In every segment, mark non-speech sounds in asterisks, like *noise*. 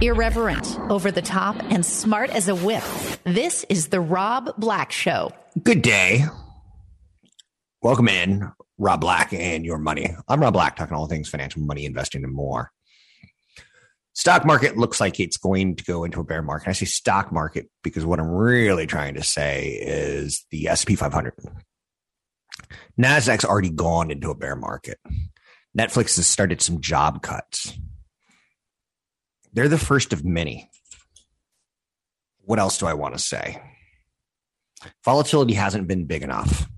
Irreverent, over the top, and smart as a whip. This is The Rob Black Show. Good day. Welcome in, Rob Black and your money. I'm Rob Black, talking all things financial, money, investing, and more. Stock market looks like it's going to go into a bear market. I say stock market because what I'm really trying to say is the S&P 500. Nasdaq's already gone into a bear market. Netflix has started some job cuts. They're the first of many. What else do I want to say? Volatility hasn't been big enough.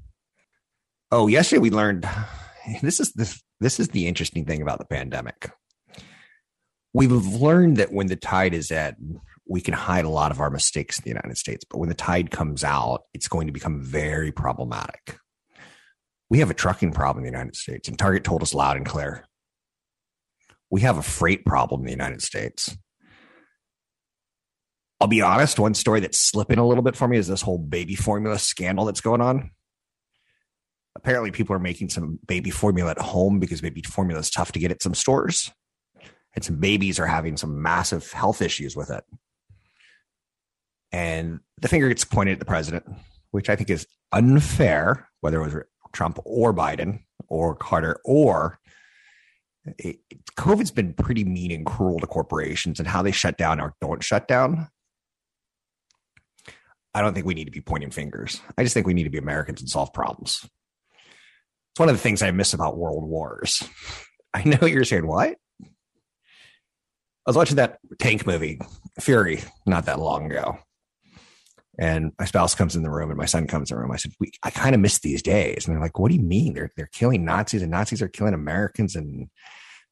Oh, yesterday we learned *laughs* this is this this is the interesting thing about the pandemic. We've learned that when the tide is at, we can hide a lot of our mistakes in the United States, but when the tide comes out, it's going to become very problematic. We have a trucking problem in the United States, and Target told us loud and clear. We have a freight problem in the United States. I'll be honest, one story that's slipping a little bit for me is this whole baby formula scandal that's going on. Apparently, people are making some baby formula at home because baby formula is tough to get at some stores. And some babies are having some massive health issues with it. And the finger gets pointed at the president, which I think is unfair, whether it was Trump or Biden or Carter or it, COVID's been pretty mean and cruel to corporations and how they shut down or don't shut down. I don't think we need to be pointing fingers. I just think we need to be Americans and solve problems. It's one of the things I miss about world wars. *laughs* I know you're saying, what? I was watching that tank movie, Fury, not that long ago. And my spouse comes in the room and my son comes in the room. I said, we, I kind of miss these days. And they're like, what do you mean? They're, they're killing Nazis and Nazis are killing Americans and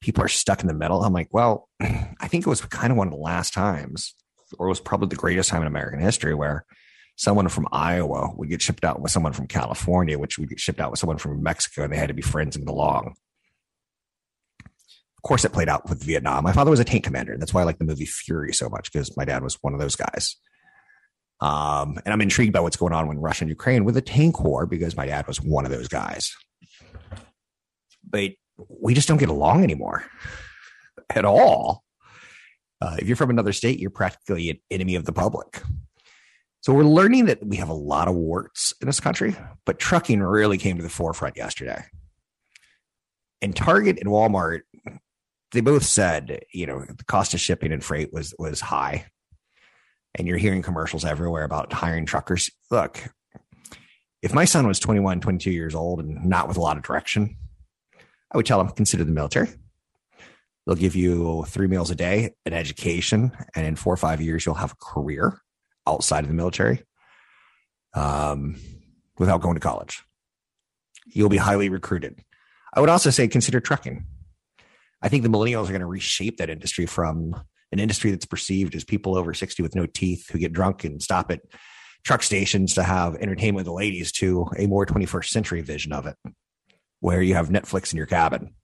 people are stuck in the middle. I'm like, well, *clears throat* I think it was kind of one of the last times, or it was probably the greatest time in American history where someone from Iowa would get shipped out with someone from California, which would get shipped out with someone from Mexico, and they had to be friends and belong. Of course, it played out with Vietnam. My father was a tank commander. and That's why I like the movie Fury so much because my dad was one of those guys. Um, and I'm intrigued by what's going on with Russia and Ukraine with the tank war because my dad was one of those guys. But we just don't get along anymore *laughs* at all. Uh, if you're from another state, you're practically an enemy of the public. So we're learning that we have a lot of warts in this country, but trucking really came to the forefront yesterday. And Target and Walmart, they both said, you know, the cost of shipping and freight was was high. And you're hearing commercials everywhere about hiring truckers. Look, if my son was 21, 22 years old and not with a lot of direction, I would tell him consider the military. They'll give you three meals a day, an education, and in four or five years, you'll have a career outside of the military um, without going to college. You'll be highly recruited. I would also say consider trucking. I think the millennials are going to reshape that industry from an industry that's perceived as people over 60 with no teeth who get drunk and stop at truck stations to have entertainment with the ladies to a more 21st century vision of it, where you have Netflix in your cabin.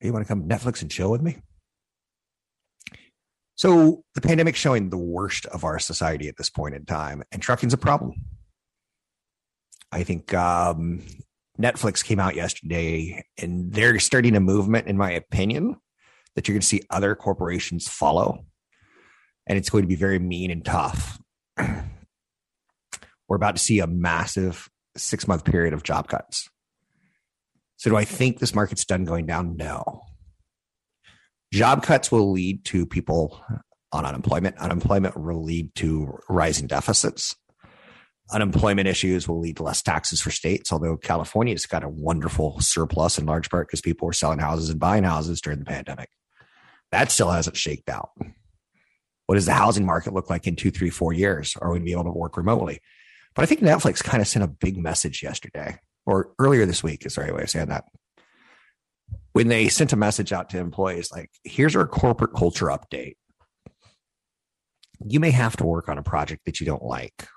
You want to come Netflix and chill with me? So the pandemic's showing the worst of our society at this point in time, and trucking's a problem. I think um, Netflix came out yesterday, and they're starting a movement, in my opinion, that you're going to see other corporations follow, and it's going to be very mean and tough. *clears throat* We're about to see a massive six month period of job cuts. So, do I think this market's done going down? No. Job cuts will lead to people on unemployment. Unemployment will lead to rising deficits. Unemployment issues will lead to less taxes for states, although California's got a wonderful surplus in large part because people were selling houses and buying houses during the pandemic. That still hasn't shaked out. What does the housing market look like in two, three, four years? Are we going to be able to work remotely? But I think Netflix kind of sent a big message yesterday or earlier this week is the right way of saying that when they sent a message out to employees like, here's our corporate culture update. You may have to work on a project that you don't like.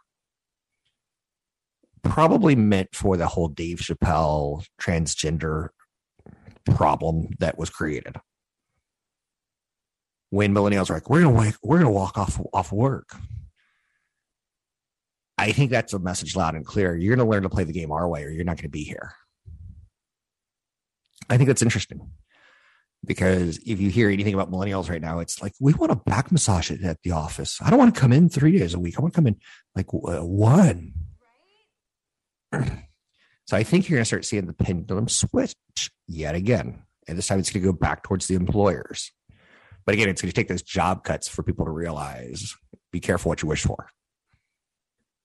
Probably meant for the whole Dave Chappelle transgender problem that was created. When millennials are like, we're gonna walk, we're gonna walk off off work. I think that's a message loud and clear. You're gonna learn to play the game our way, or you're not gonna be here. I think that's interesting because if you hear anything about millennials right now, it's like we want to back massage it at the office. I don't want to come in three days a week. I want to come in like uh, one. *clears throat* So I think you're going to start seeing the pendulum switch yet again. And this time it's going to go back towards the employers. But again, it's going to take those job cuts for people to realize be careful what you wish for.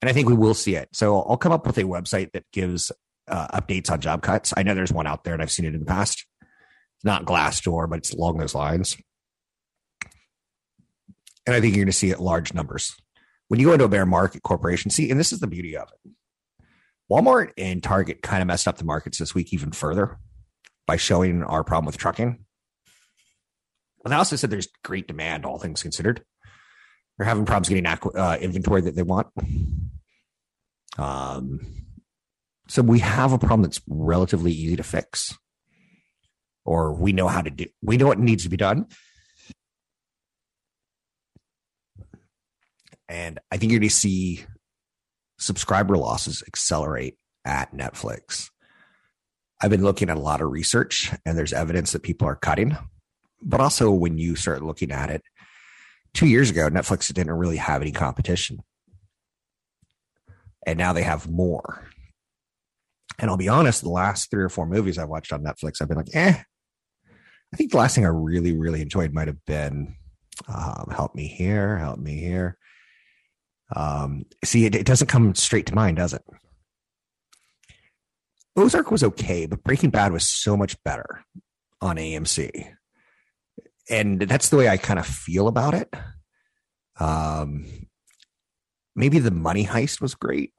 And I think we will see it. So I'll come up with a website that gives uh, updates on job cuts. I know there's one out there and I've seen it in the past. It's not Glassdoor, but it's along those lines. And I think you're going to see it large numbers. When you go into a bear market corporation, see, and this is the beauty of it. Walmart and Target kind of messed up the markets this week even further by showing our problem with trucking. They also said there's great demand, all things considered. They're having problems getting uh, inventory that they want. Um, so we have a problem that's relatively easy to fix, or we know how to do. We know what needs to be done, and I think you're going to see subscriber losses accelerate at Netflix. I've been looking at a lot of research, and there's evidence that people are cutting. But also, when you start looking at it, two years ago, Netflix didn't really have any competition. And now they have more. And I'll be honest, the last three or four movies I've watched on Netflix, I've been like, eh. I think the last thing I really, really enjoyed might have been um, Help Me Here, Help Me Here. Um, see, it, it doesn't come straight to mind, does it? Ozark was okay, but Breaking Bad was so much better on AMC. And that's the way I kind of feel about it. Um, maybe the money heist was great,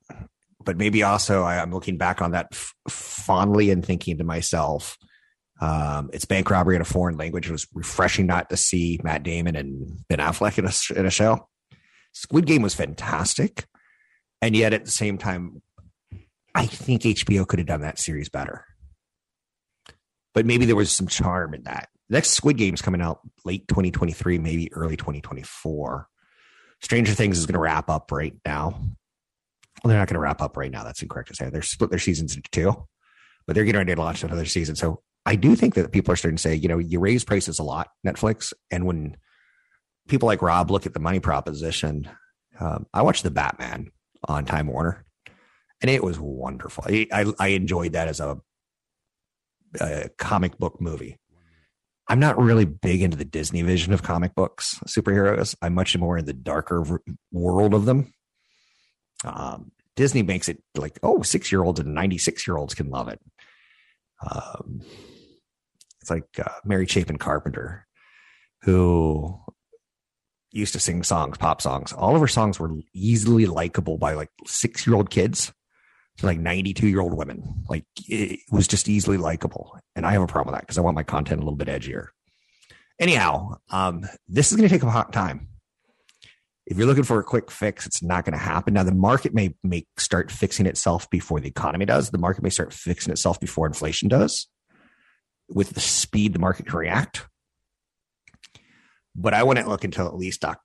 but maybe also I, am looking back on that f- fondly and thinking to myself, um, it's bank robbery in a foreign language. It was refreshing not to see Matt Damon and Ben Affleck in a, in a show. Squid Game was fantastic. And yet at the same time, I think HBO could have done that series better. But maybe there was some charm in that. The next Squid Game is coming out late 2023, maybe early 2024. Stranger Things is going to wrap up right now. Well, they're not going to wrap up right now. That's incorrect to say. They're split their seasons into two, but they're getting ready to launch another season. So I do think that people are starting to say, you know, you raise prices a lot, Netflix, and when people like Rob look at the money proposition. Um, I watched the Batman on Time Warner, and it was wonderful. I, I, I enjoyed that as a, a, comic book movie. I'm not really big into the Disney vision of comic books, superheroes. I'm much more in the darker world of them. Um, Disney makes it like, oh, six year olds and 96 year olds can love it. Um, it's like uh, Mary Chapin Carpenter, who used to sing songs, pop songs. All of her songs were easily likable by like six year old kids like 92 year old women. Like it was just easily likable. And I have a problem with that because I want my content a little bit edgier. Anyhow, um, this is going to take a hot time. If you're looking for a quick fix, it's not going to happen. Now, the market may, may start fixing itself before the economy does. The market may start fixing itself before inflation does with the speed the market can react but I wouldn't look until at least uh,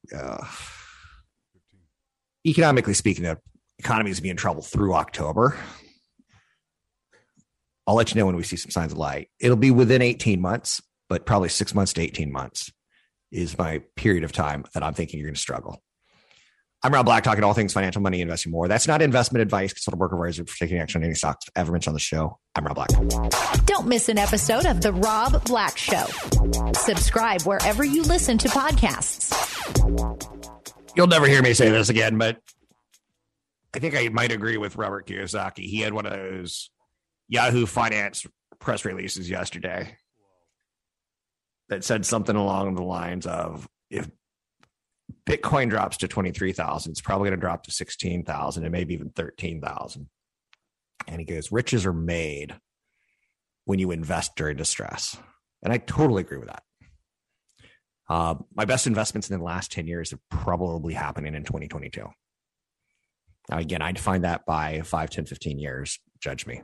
economically speaking, economy is be in trouble through October. I'll let you know when we see some signs of light. It'll be within 18 months, but probably six months to 18 months is my period of time that I'm thinking you're going to struggle. I'm Rob Black, talking all things financial, money, investing more. That's not investment advice. Consult a broker advisor for taking action on any stocks ever mentioned on the show. I'm Rob Black. Don't miss an episode of The Rob Black Show. Subscribe wherever you listen to podcasts. You'll never hear me say this again, but I think I might agree with Robert Kiyosaki. He had one of those Yahoo Finance press releases yesterday that said something along the lines of if Bitcoin drops to 23,000, it's probably going to drop to 16,000 and maybe even 13,000. And he goes, riches are made when you invest during distress. And I totally agree with that. Uh, my best investments in the last 10 years are probably happening in 2022. Again, I define that by 5, 10, 15 years. Judge me.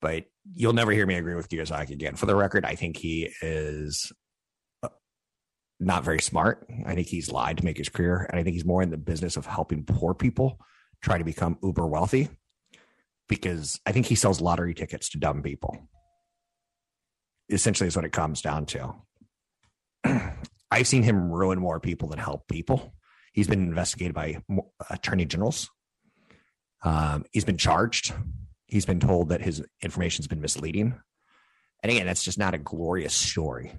But you'll never hear me agree with Kiyosaki again. For the record, I think he is uh, not very smart. I think he's lied to make his career. And I think he's more in the business of helping poor people try to become uber wealthy because I think he sells lottery tickets to dumb people. Essentially, is what it comes down to. *clears throat* I've seen him ruin more people than help people. He's been investigated by attorney generals. Um, he's been charged. He's been told that his information's been misleading. And again, that's just not a glorious story.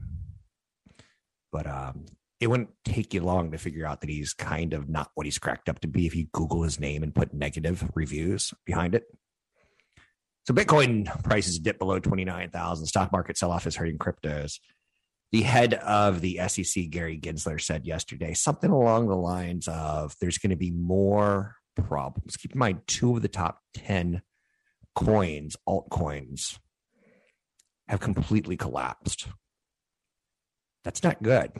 But um, it wouldn't take you long to figure out that he's kind of not what he's cracked up to be if you Google his name and put negative reviews behind it. So Bitcoin prices dip below 29,000. Stock market sell off is hurting cryptos. The head of the SEC, Gary Gensler, said yesterday something along the lines of there's going to be more problems. Keep in mind, two of the top 10 coins, altcoins, have completely collapsed. That's not good.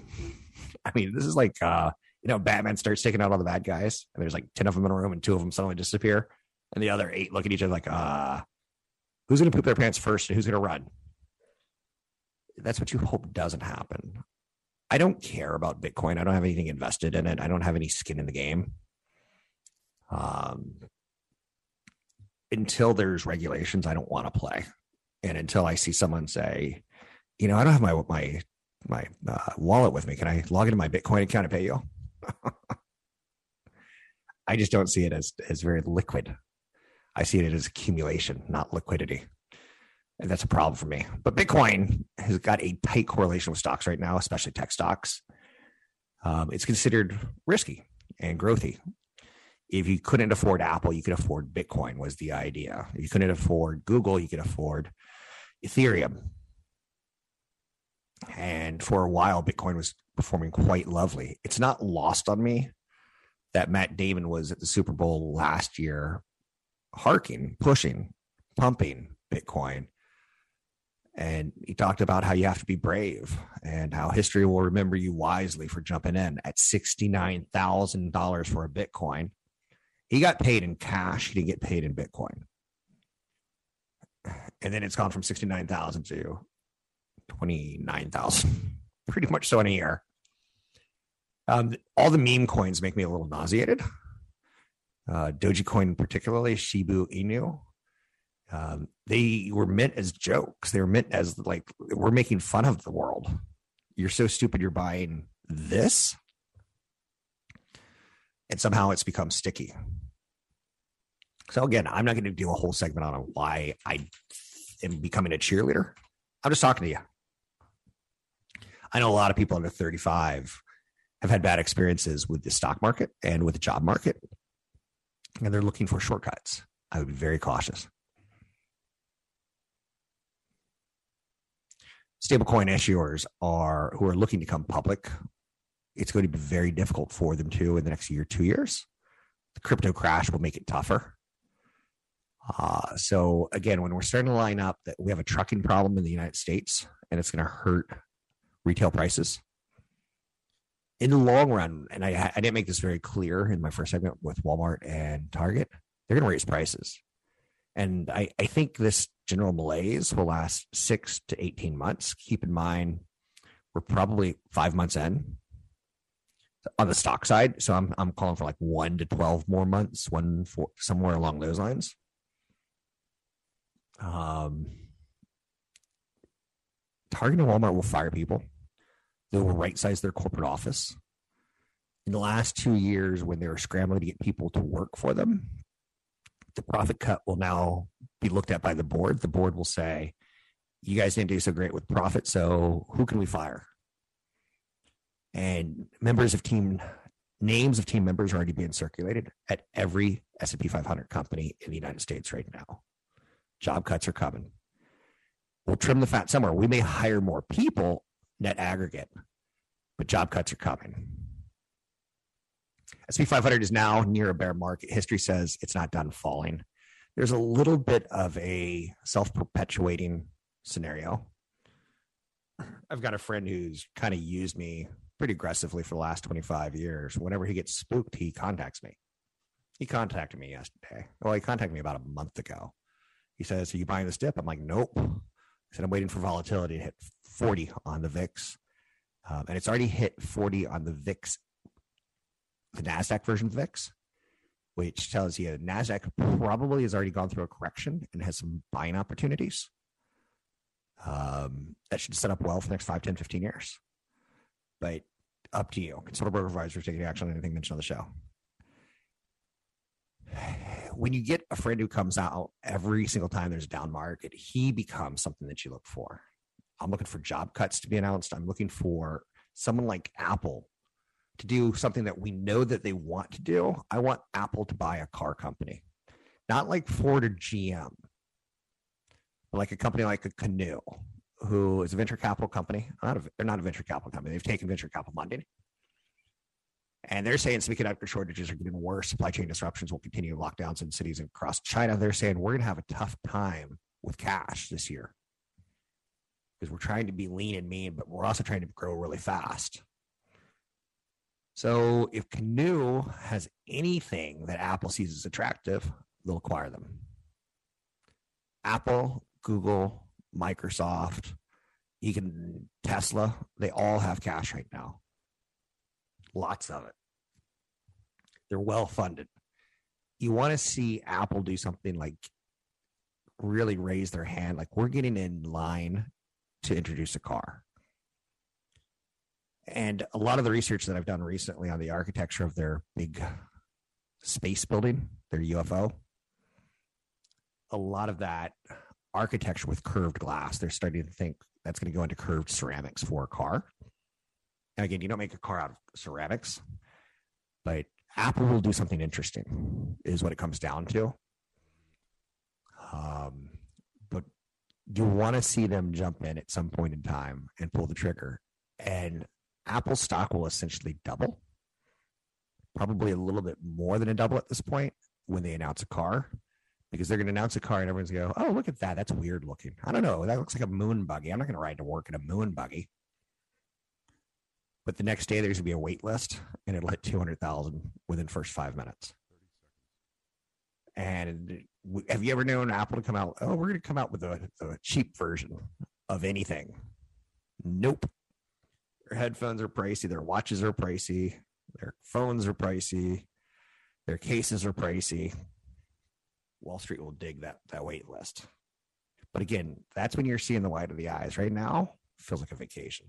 I mean, this is like, uh, you know, Batman starts taking out all the bad guys, and there's like 10 of them in a room, and two of them suddenly disappear. And the other eight look at each other like, uh, who's going to poop their pants first and who's going to run? That's what you hope doesn't happen. I don't care about Bitcoin. I don't have anything invested in it. I don't have any skin in the game. Um, until there's regulations, I don't want to play. And until I see someone say, you know, I don't have my my my uh, wallet with me. Can I log into my Bitcoin account and pay you? *laughs* I just don't see it as as very liquid. I see it as accumulation, not liquidity. And that's a problem for me. But Bitcoin has got a tight correlation with stocks right now, especially tech stocks. Um, it's considered risky and growthy. If you couldn't afford Apple, you could afford Bitcoin, was the idea. If you couldn't afford Google, you could afford Ethereum. And for a while, Bitcoin was performing quite lovely. It's not lost on me that Matt Damon was at the Super Bowl last year harking, pushing, pumping Bitcoin. And he talked about how you have to be brave and how history will remember you wisely for jumping in at $69,000 for a Bitcoin. He got paid in cash, he didn't get paid in Bitcoin. And then it's gone from 69,000 to 29,000, *laughs* pretty much so in a year. Um, all the meme coins make me a little nauseated uh, Dogecoin, particularly Shiba Inu. Um, they were meant as jokes. They were meant as like we're making fun of the world. You're so stupid. You're buying this, and somehow it's become sticky. So again, I'm not going to do a whole segment on why I am becoming a cheerleader. I'm just talking to you. I know a lot of people under 35 have had bad experiences with the stock market and with the job market and they're looking for shortcuts, I would be very cautious. Stablecoin issuers are who are looking to come public. It's going to be very difficult for them to in the next year, two years. The crypto crash will make it tougher. Uh, so again, when we're starting to line up that we have a trucking problem in the United States and it's going to hurt retail prices, in the long run, and I, I didn't make this very clear in my first segment with Walmart and Target, they're going to raise prices. And I, I think this general malaise will last six to 18 months. Keep in mind, we're probably five months in on the stock side. So I'm, I'm calling for like one to 12 more months, one for somewhere along those lines. Um, Target and Walmart will fire people. They will right size their corporate office. In the last two years, when they were scrambling to get people to work for them, the profit cut will now be looked at by the board. The board will say, You guys didn't do so great with profit, so who can we fire? And members of team names of team members are already being circulated at every S&P 500 company in the United States right now. Job cuts are coming. We'll trim the fat somewhere. We may hire more people net aggregate, but job cuts are coming. SP 500 is now near a bear market. History says it's not done falling. There's a little bit of a self perpetuating scenario. I've got a friend who's kind of used me pretty aggressively for the last 25 years. Whenever he gets spooked, he contacts me. He contacted me yesterday. Well, he contacted me about a month ago. He says, Are you buying this dip? I'm like, Nope. I said, I'm waiting for volatility to hit 40 on the VIX. Um, and it's already hit 40 on the VIX, the NASDAQ version of VIX, which tells you NASDAQ probably has already gone through a correction and has some buying opportunities. Um, that should set up well for the next 5, 10, 15 years. But up to you. Consult a broker advisor taking action on anything mentioned on the show. When you get a friend who comes out every single time there's a down market, he becomes something that you look for. I'm looking for job cuts to be announced. I'm looking for someone like Apple to do something that we know that they want to do. I want Apple to buy a car company, not like Ford or GM, but like a company like a Canoo, who is a venture capital company. Not a, they're not a venture capital company. They've taken venture capital money. And they're saying semiconductor shortages are getting worse. Supply chain disruptions will continue. Lockdowns in cities across China. They're saying we're going to have a tough time with cash this year because we're trying to be lean and mean, but we're also trying to grow really fast. So if Canoo has anything that Apple sees as attractive, they'll acquire them. Apple, Google, Microsoft, even Tesla, they all have cash right now. Lots of it. They're well funded. You want to see Apple do something like really raise their hand, like we're getting in line to introduce a car. And a lot of the research that I've done recently on the architecture of their big space building, their UFO, a lot of that architecture with curved glass, they're starting to think that's going to go into curved ceramics for a car. And again, you don't make a car out of ceramics, but Apple will do something interesting, is what it comes down to. Um, but you want to see them jump in at some point in time and pull the trigger. And Apple stock will essentially double, probably a little bit more than a double at this point when they announce a car, because they're going to announce a car and everyone's going to go, oh, look at that. That's weird looking. I don't know. That looks like a moon buggy. I'm not going to ride to work in a moon buggy. But the next day, there's going to be a wait list and it'll hit 200,000 within first five minutes. And have you ever known Apple to come out? Oh, we're going to come out with a, a cheap version of anything. Nope. Their headphones are pricey. Their watches are pricey. Their phones are pricey. Their cases are pricey. Wall Street will dig that that wait list. But again, that's when you're seeing the light of the eyes. Right now, feels like a vacation.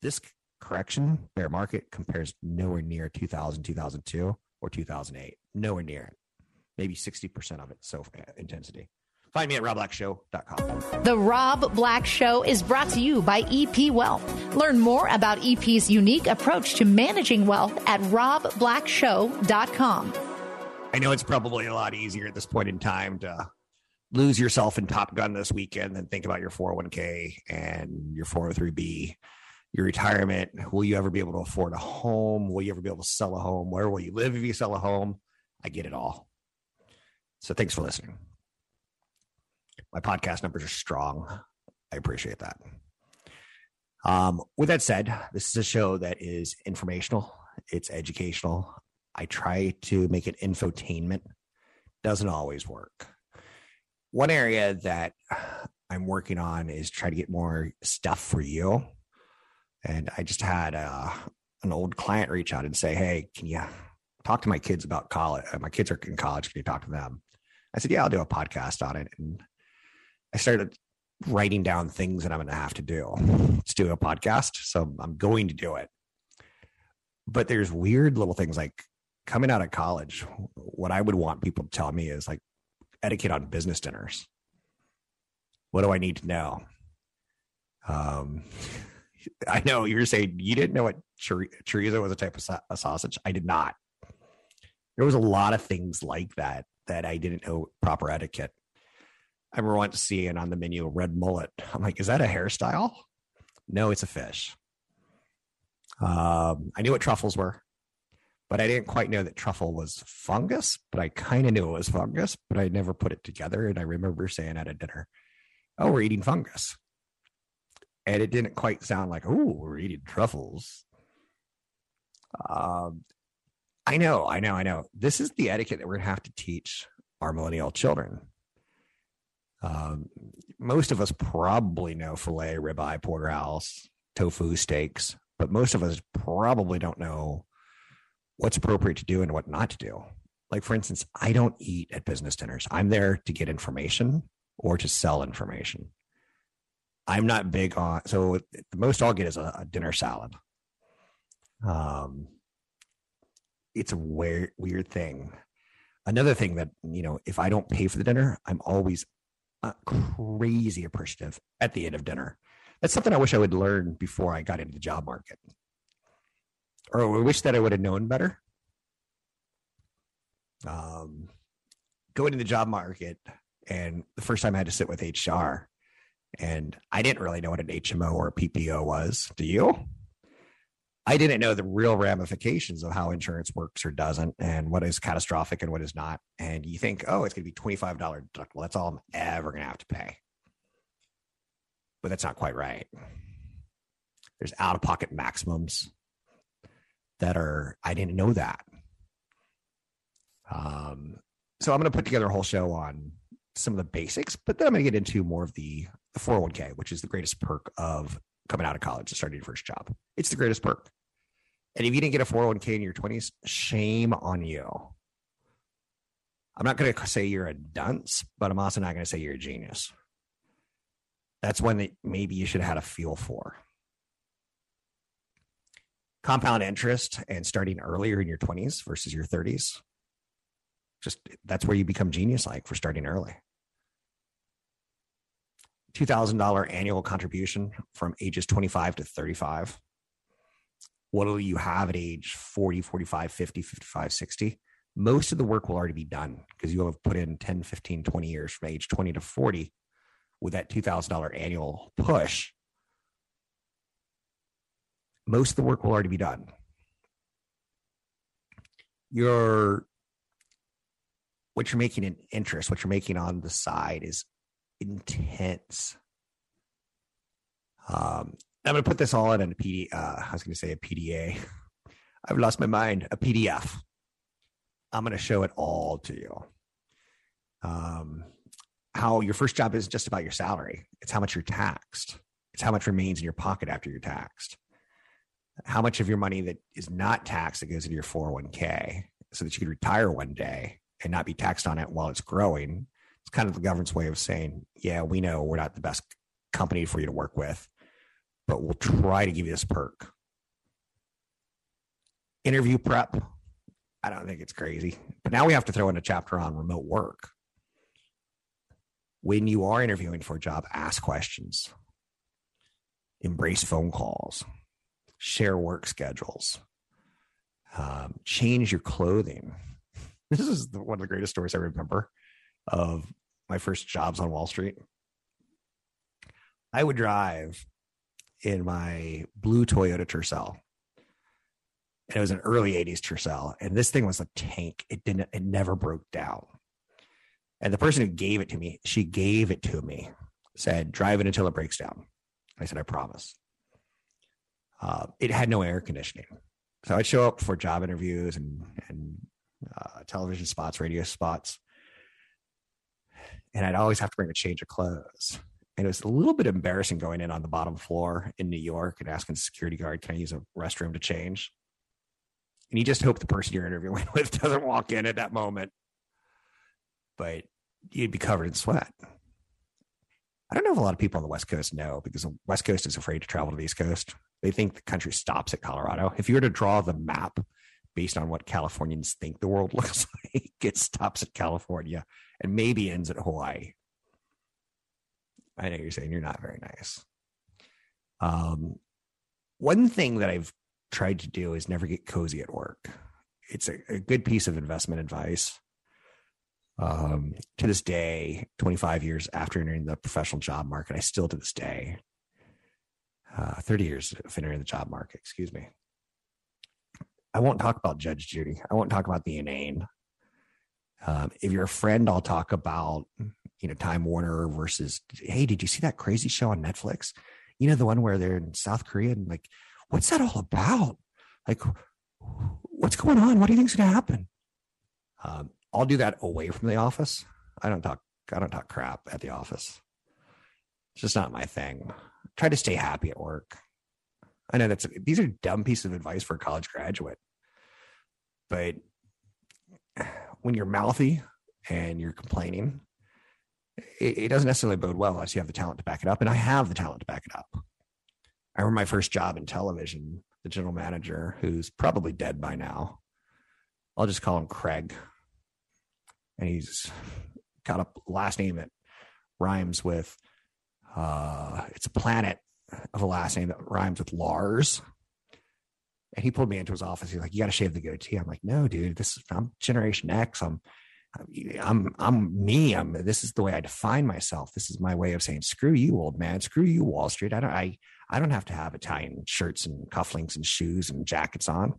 This correction, bear market, compares nowhere near 2000, 2002, or 2008. Nowhere near it maybe 60% of it. So uh, intensity. Find me at robblackshow.com. The Rob Black Show is brought to you by EP Wealth. Learn more about EP's unique approach to managing wealth at robblackshow.com. I know it's probably a lot easier at this point in time to lose yourself in Top Gun this weekend than think about your 401k and your 403b, your retirement. Will you ever be able to afford a home? Will you ever be able to sell a home? Where will you live if you sell a home? I get it all. So thanks for listening. My podcast numbers are strong. I appreciate that. Um, with that said, this is a show that is informational, it's educational. I try to make it infotainment. Doesn't always work. One area that I'm working on is try to get more stuff for you. And I just had a, uh, an old client reach out and say, Hey, can you talk to my kids about college? My kids are in college. Can you talk to them? I said, yeah, I'll do a podcast on it. And I started writing down things that I'm going to have to do to do a podcast. So I'm going to do it. But there's weird little things like coming out of college. What I would want people to tell me is like etiquette on business dinners. What do I need to know? Um, *laughs* I know you're saying you didn't know what chorizo was a type of sausage. I did not. There was a lot of things like that that I didn't know proper etiquette. I remember wanting to see seeing on the menu a red mullet. I'm like, is that a hairstyle? No, it's a fish. Um, I knew what truffles were, but I didn't quite know that truffle was fungus, but I kind of knew it was fungus, but I never put it together. And I remember saying at a dinner, oh, we're eating fungus. and it didn't quite sound like, oh, we're eating truffles. Um, I know, I know, I know. This is the etiquette that we're going to have to teach our millennial children. Um, most of us probably know filet, ribeye, porterhouse, tofu, steaks, but most of us probably don't know what's appropriate to do and what not to do. Like, for instance, I don't eat at business dinners. I'm there to get information or to sell information. I'm not big on, so the most I'll get is a, a dinner salad. Um, it's a weird, weird thing. Another thing that, you know, if I don't pay for the dinner, I'm always uh, crazy appreciative at the end of dinner. That's something I wish I would learn before I got into the job market. Or I wish that I would have known better um, going to the job market, and the first time I had to sit with HR, and I didn't really know what an HMO or a PPO was. Do you? I didn't know the real ramifications of how insurance works or doesn't, and what is catastrophic and what is not. And you think, oh, it's going to be twenty five dollar deductible. That's all I'm ever going to have to pay. But that's not quite right. There's out of pocket maximums that are. I didn't know that. Um, so I'm going to put together a whole show on some of the basics, but then I'm going to get into more of the, the 401k, which is the greatest perk of coming out of college and starting your first job. It's the greatest perk. And if you didn't get a 401k in your 20s, shame on you. I'm not going to say you're a dunce, but I'm also not going to say you're a genius. That's one that maybe you should have had a feel for. Compound interest and starting earlier in your 20s versus your 30s just that's where you become genius like for starting early. $2,000 annual contribution from ages 25 to 35. What will you have at age 40, 45, 50, 55, 60? Most of the work will already be done because you have put in 10, 15, 20 years from age 20 to 40 with that $2,000 annual push. Most of the work will already be done. Your what you're making in interest, what you're making on the side is intense. Um, I'm going to put this all in a PD. Uh, I was going to say a PDA. I've lost my mind. A PDF. I'm going to show it all to you. Um, how your first job is just about your salary. It's how much you're taxed. It's how much remains in your pocket after you're taxed. How much of your money that is not taxed that goes into your 401k so that you can retire one day and not be taxed on it while it's growing. It's kind of the government's way of saying, yeah, we know we're not the best company for you to work with, but we'll try to give you this perk. Interview prep. I don't think it's crazy. But now we have to throw in a chapter on remote work. When you are interviewing for a job, ask questions, embrace phone calls, share work schedules, um, change your clothing *laughs* this is the, one of the greatest stories I remember of my first jobs on Wall Street. I would drive in my blue Toyota Tercel. And it was an early 80s Tercel. And this thing was a tank. It didn't, it never broke down. And the person who gave it to me, she gave it to me, said, drive it until it breaks down. I said, I promise. Uh, it had no air conditioning. So I'd show up for job interviews and, and uh, television spots, radio spots. And I'd always have to bring a change of clothes. And it was a little bit embarrassing going in on the bottom floor in New York and asking the security guard, can I use a restroom to change? And you just hope the person you're interviewing *laughs* with doesn't walk in at that moment. But you'd be covered in sweat. I don't know if a lot of people on the West Coast know because the West Coast is afraid to travel to the East Coast. They think the country stops at Colorado. If you were to draw the map based on what Californians think the world *laughs* looks like. It stops at California and maybe ends at Hawaii. I know you're saying you're not very nice. Um, one thing that I've tried to do is never get cozy at work. It's a, a good piece of investment advice. Um, to this day, 25 years after entering the professional job market, I still to this day, uh, 30 years of entering the job market, excuse me, I won't talk about Judge Judy. I won't talk about the inane. Um, if you're a friend, I'll talk about you know Time Warner versus. Hey, did you see that crazy show on Netflix? You know, the one where they're in South Korea and like, what's that all about? Like, what's going on? What do you think's going to happen? Um, I'll do that away from the office. I don't talk. I don't talk crap at the office. It's just not my thing. Try to stay happy at work. I know that's these are dumb pieces of advice for a college graduate, but *sighs* when you're mouthy and you're complaining, it, it doesn't necessarily bode well unless you have the talent to back it up. And I have the talent to back it up. I remember my first job in television, the general manager, who's probably dead by now. I'll just call him Craig. And he's got a last name that rhymes with uh it's a planet of a last name that rhymes with Lars. And he pulled me into his office. He's like, "You got to shave the goatee." I'm like, "No, dude. This is I'm Generation X. I'm I'm I'm me. I'm this is the way I define myself. This is my way of saying screw you, old man. Screw you, Wall Street. I don't I I don't have to have Italian shirts and cufflinks and shoes and jackets on.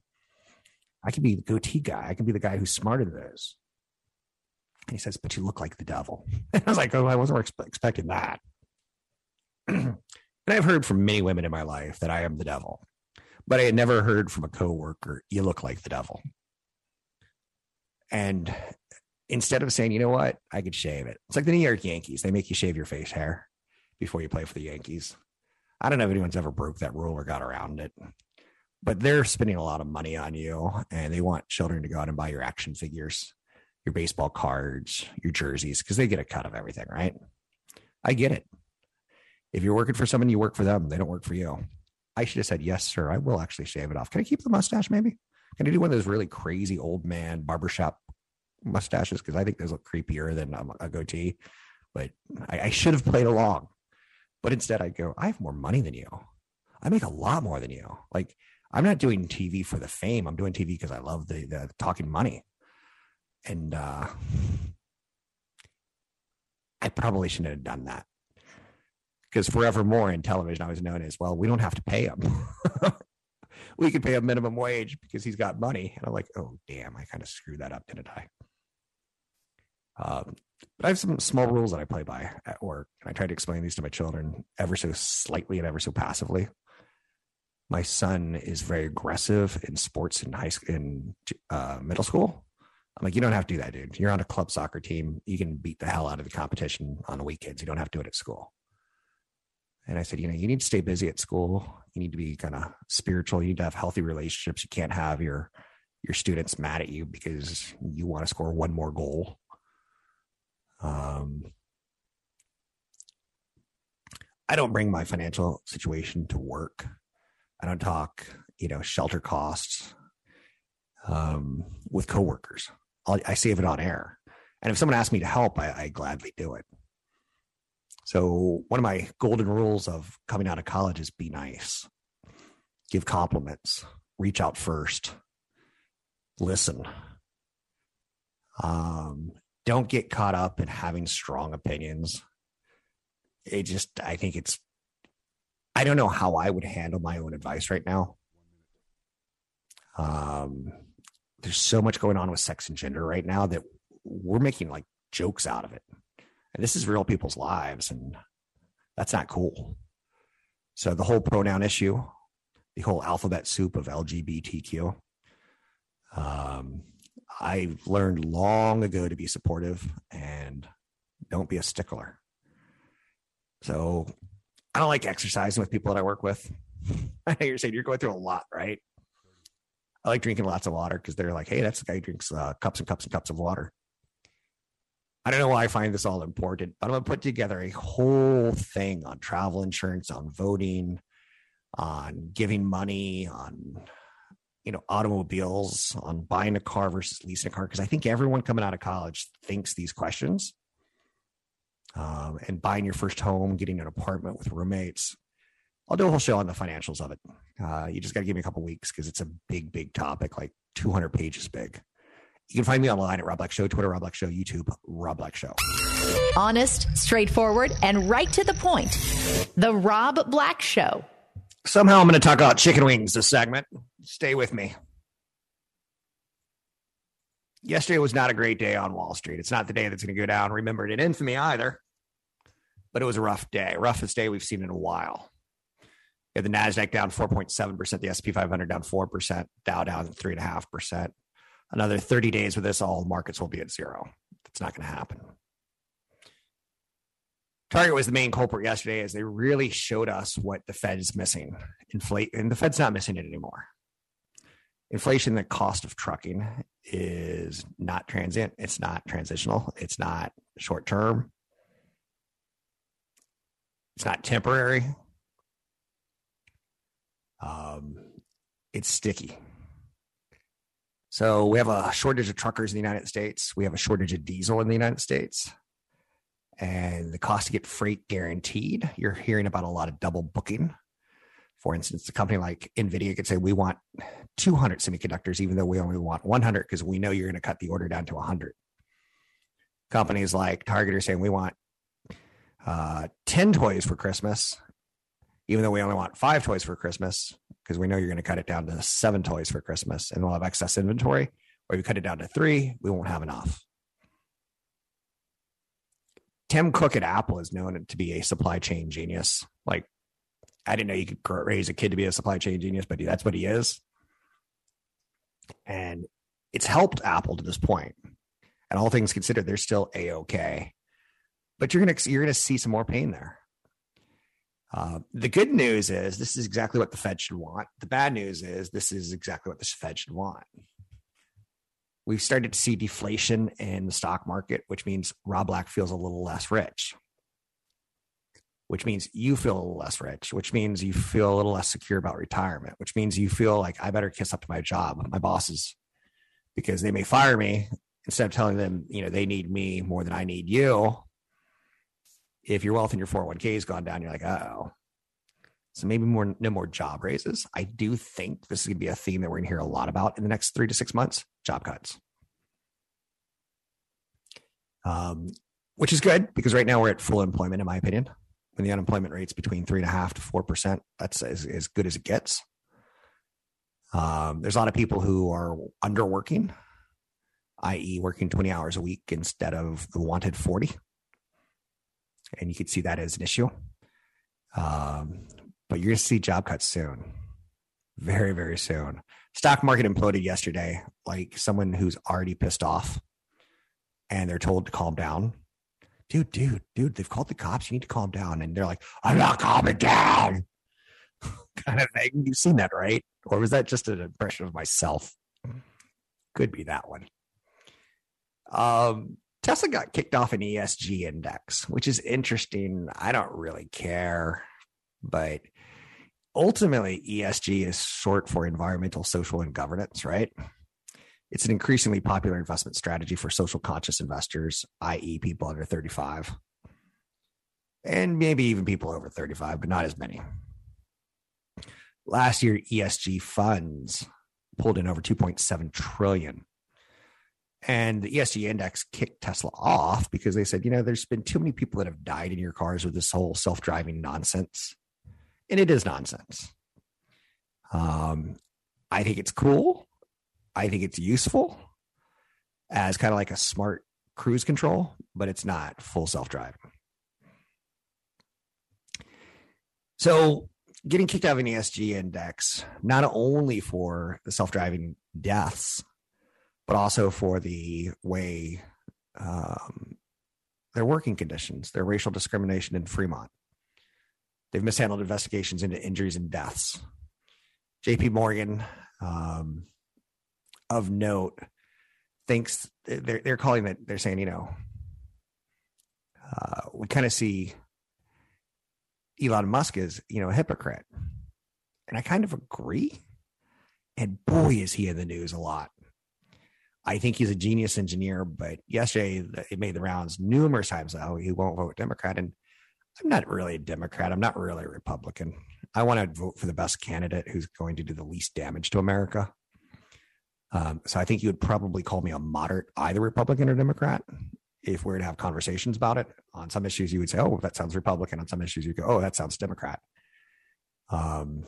I can be the goatee guy. I can be the guy who's smarter than those. And he says, "But you look like the devil." *laughs* And I was like, "Oh, I wasn't expecting that." *clears throat* and I've heard from many women in my life that I am the devil, but I had never heard from a coworker, "You look like the devil." And instead of saying, you know what, I could shave it. It's like the New York Yankees. They make you shave your face hair before you play for the Yankees. I don't know if anyone's ever broke that rule or got around it, but they're spending a lot of money on you and they want children to go out and buy your action figures, your baseball cards, your jerseys, because they get a cut of everything, right? I get it. If you're working for someone, you work for them. They don't work for you. I should have said, yes, sir. I will actually shave it off. Can I keep the mustache maybe? Can I do one of those really crazy old man barbershop mustaches because I think those look creepier than a goatee. But I, I should have played along. But instead, I go, I have more money than you. I make a lot more than you. Like, I'm not doing TV for the fame. I'm doing TV because I love the, the talking money. And uh, I probably shouldn't have done that because forevermore in television, I was known as, well, we don't have to pay him. *laughs* we could pay a minimum wage because he's got money. And I'm like, oh, damn, I kind of screwed that up, didn't I? Um, but I have some small rules that I play by at work. And I try to explain these to my children ever so slightly and ever so passively. My son is very aggressive in sports in high school, in uh, middle school. I'm like, you don't have to do that, dude. You're on a club soccer team. You can beat the hell out of the competition on the weekends. You don't have to do it at school. And I said, you know, you need to stay busy at school. You need to be kind of spiritual. You need to have healthy relationships. You can't have your your students mad at you because you want to score one more goal um, I don't bring my financial situation to work. I don't talk, you know, shelter costs um, with coworkers. I'll, I save it on air. And if someone asks me to help, I, I gladly do it. So one of my golden rules of coming out of college is be nice, give compliments, reach out first, listen. Um, don't get caught up in having strong opinions. It just, I think it's, I don't know how I would handle my own advice right now. Um, there's so much going on with sex and gender right now that we're making like jokes out of it. And this is real people's lives, and that's not cool. So the whole pronoun issue, the whole alphabet soup of LGBTQ, um, I learned long ago to be supportive and don't be a stickler. So I don't like exercising with people that I work with. *laughs* I know you're saying you're going through a lot, right? I like drinking lots of water because they're like, hey, that's the guy who drinks uh, cups and cups and cups of water. I don't know why I find this all important, but I'm going to put together a whole thing on travel insurance, on voting, on giving money, on you know automobiles on buying a car versus leasing a car because i think everyone coming out of college thinks these questions um, and buying your first home getting an apartment with roommates i'll do a whole show on the financials of it uh, you just got to give me a couple weeks because it's a big big topic like 200 pages big you can find me online at Rob Black Show, Twitter, Rob Black Show, YouTube, Rob Black Show. Honest, straightforward, and right to the point. The Rob Black Show. Somehow I'm going to talk about chicken wings this segment. Stay with me. Yesterday was not a great day on Wall Street. It's not the day that's going to go down remembered in infamy either, but it was a rough day, roughest day we've seen in a while. You the Nasdaq down 4.7%, the SP 500 down 4%, Dow down 3.5%. Another 30 days with this, all markets will be at zero. That's not going to happen. Target was the main culprit yesterday as they really showed us what the Fed is missing. Inflate, and the Fed's not missing it anymore. Inflation, the cost of trucking is not transient. It's not transitional. It's not short term. It's not temporary. Um, it's sticky. So we have a shortage of truckers in the United States. We have a shortage of diesel in the United States. And the cost to get freight guaranteed, you're hearing about a lot of double booking. For instance, a company like NVIDIA could say, We want 200 semiconductors, even though we only want 100, because we know you're going to cut the order down to 100. Companies like Target are saying, We want uh, 10 toys for Christmas, even though we only want five toys for Christmas, because we know you're going to cut it down to seven toys for Christmas and we'll have excess inventory. Or you cut it down to three, we won't have enough. Tim Cook at Apple is known to be a supply chain genius. Like, I didn't know you could raise a kid to be a supply chain genius, but that's what he is. And it's helped Apple to this point. And all things considered, they're still a okay. But you're gonna you're gonna see some more pain there. Uh, the good news is this is exactly what the Fed should want. The bad news is this is exactly what the Fed should want. We've started to see deflation in the stock market, which means Rob Black feels a little less rich, which means you feel a little less rich, which means you feel a little less secure about retirement, which means you feel like I better kiss up to my job, my bosses, because they may fire me instead of telling them, you know, they need me more than I need you if your wealth in your 401k has gone down, you're like, oh. So maybe more no more job raises. I do think this is to be a theme that we're to hear a lot about in the next three to six months: job cuts. Um, which is good because right now we're at full employment, in my opinion. When the unemployment rate's between three and a half to four percent, that's as, as good as it gets. Um, there's a lot of people who are underworking, i.e., working 20 hours a week instead of the wanted 40 and you could see that as an issue. Um, but you're going to see job cuts soon, very, very soon. Stock market imploded yesterday, like someone who's already pissed off and they're told to calm down. Dude, dude, dude, they've called the cops. You need to calm down. And they're like, I'm not calming down. *laughs* kind of thing. You've seen that, right? Or was that just an impression of myself? Could be that one. Um, Tesla got kicked off an ESG index, which is interesting. I don't really care, but ultimately, ESG is short for environmental, social, and governance, right? It's an increasingly popular investment strategy for social conscious investors, i.e., people under 35, and maybe even people over 35, but not as many. Last year, ESG funds pulled in over 2.7 trillion and the ESG index kicked Tesla off because they said, you know, there's been too many people that have died in your cars with this whole self driving nonsense. And it is nonsense. Um, I think it's cool. I think it's useful as kind of like a smart cruise control, but it's not full self driving. So, getting kicked out of an ESG index, not only for the self driving deaths, but also for the way um, their working conditions, their racial discrimination in Fremont. They've mishandled investigations into injuries and deaths. JP Morgan, um, of note, thinks they're, they're calling it, they're saying, you know, uh, we kind of see Elon Musk as, you know, a hypocrite. And I kind of agree. And boy, is he in the news a lot. I think he's a genius engineer, but yesterday it made the rounds numerous times. Oh, he won't vote Democrat, and I'm not really a Democrat. I'm not really a Republican. I want to vote for the best candidate who's going to do the least damage to America. Um, so I think you would probably call me a moderate, either Republican or Democrat. If we are to have conversations about it on some issues, you would say, "Oh, that sounds Republican." On some issues, you go, "Oh, that sounds Democrat." Um,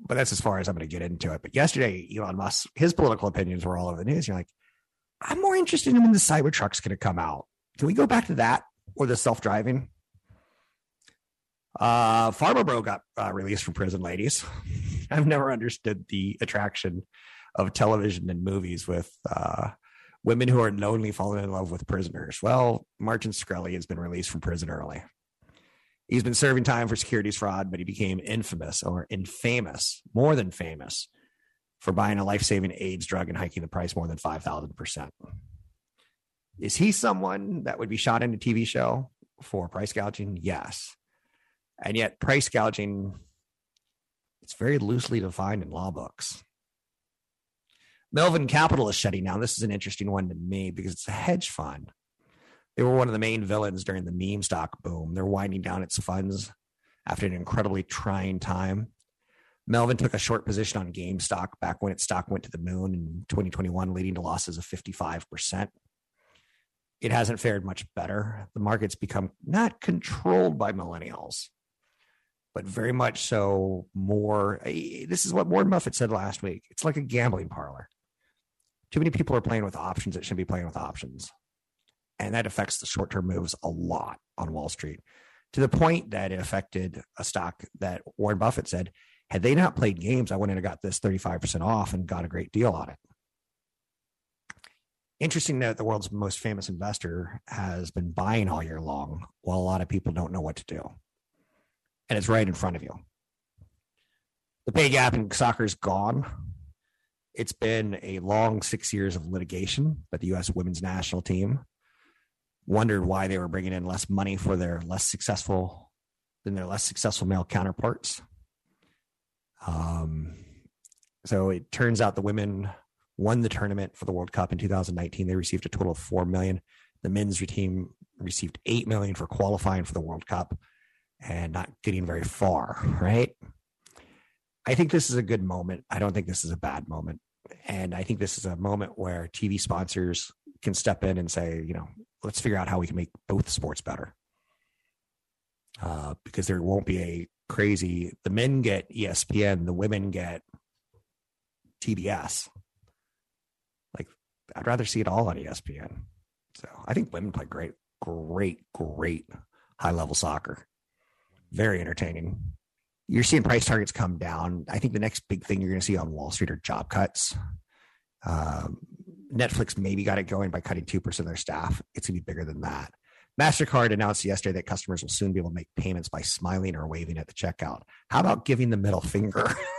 but that's as far as I'm going to get into it. But yesterday, Elon Musk, his political opinions were all over the news. You're like, I'm more interested in when the Cybertruck's going to come out. Can we go back to that or the self driving? Uh, Pharma Bro got uh, released from prison, ladies. *laughs* I've never understood the attraction of television and movies with uh, women who are lonely falling in love with prisoners. Well, Martin Shkreli has been released from prison early. He's been serving time for securities fraud, but he became infamous or infamous, more than famous, for buying a life saving AIDS drug and hiking the price more than 5,000%. Is he someone that would be shot in a TV show for price gouging? Yes. And yet, price gouging, it's very loosely defined in law books. Melvin Capital is shutting down. This is an interesting one to me because it's a hedge fund. They were one of the main villains during the meme stock boom. They're winding down its funds after an incredibly trying time. Melvin took a short position on GameStop back when its stock went to the moon in 2021, leading to losses of 55%. It hasn't fared much better. The market's become not controlled by millennials, but very much so more. This is what Warren Buffett said last week. It's like a gambling parlor. Too many people are playing with options that shouldn't be playing with options. And that affects the short term moves a lot on Wall Street to the point that it affected a stock that Warren Buffett said, had they not played games, I wouldn't have got this 35% off and got a great deal on it. Interesting that the world's most famous investor has been buying all year long while a lot of people don't know what to do. And it's right in front of you. The pay gap in soccer is gone. It's been a long six years of litigation, but the U.S. women's national team wondered why they were bringing in less money for their less successful than their less successful male counterparts. Um, so it turns out the women won the tournament for the World Cup in 2019. They received a total of four million. The men's team received eight million for qualifying for the World Cup and not getting very far. Right. I think this is a good moment. I don't think this is a bad moment. And I think this is a moment where TV sponsors can step in and say, you know, let's figure out how we can make both sports better. Uh, because there won't be a crazy, the men get ESPN, the women get TBS. Like, I'd rather see it all on ESPN. So I think women play great, great, great high level soccer. Very entertaining you're seeing price targets come down. I think the next big thing you're going to see on Wall Street are job cuts. Um, Netflix maybe got it going by cutting 2% of their staff. It's going to be bigger than that. MasterCard announced yesterday that customers will soon be able to make payments by smiling or waving at the checkout. How about giving the middle finger? *laughs*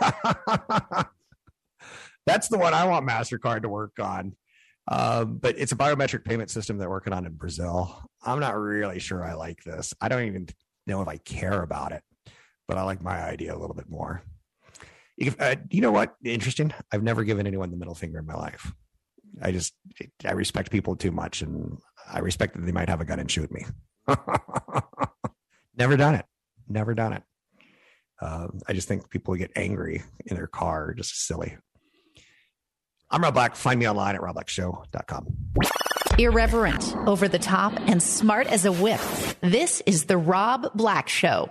That's the one I want MasterCard to work on. Um, but it's a biometric payment system they're working on in Brazil. I'm not really sure I like this. I don't even know if I care about it but I like my idea a little bit more. If, uh, you know what? Interesting. I've never given anyone the middle finger in my life. I just I respect people too much, and I respect that they might have a gun and shoot me. *laughs* never done it. Never done it. Uh, I just think people get angry in their car, just silly. I'm Rob Black. Find me online at robblackshow.com. Irreverent, over the top, and smart as a whip. This is the Rob Black Show.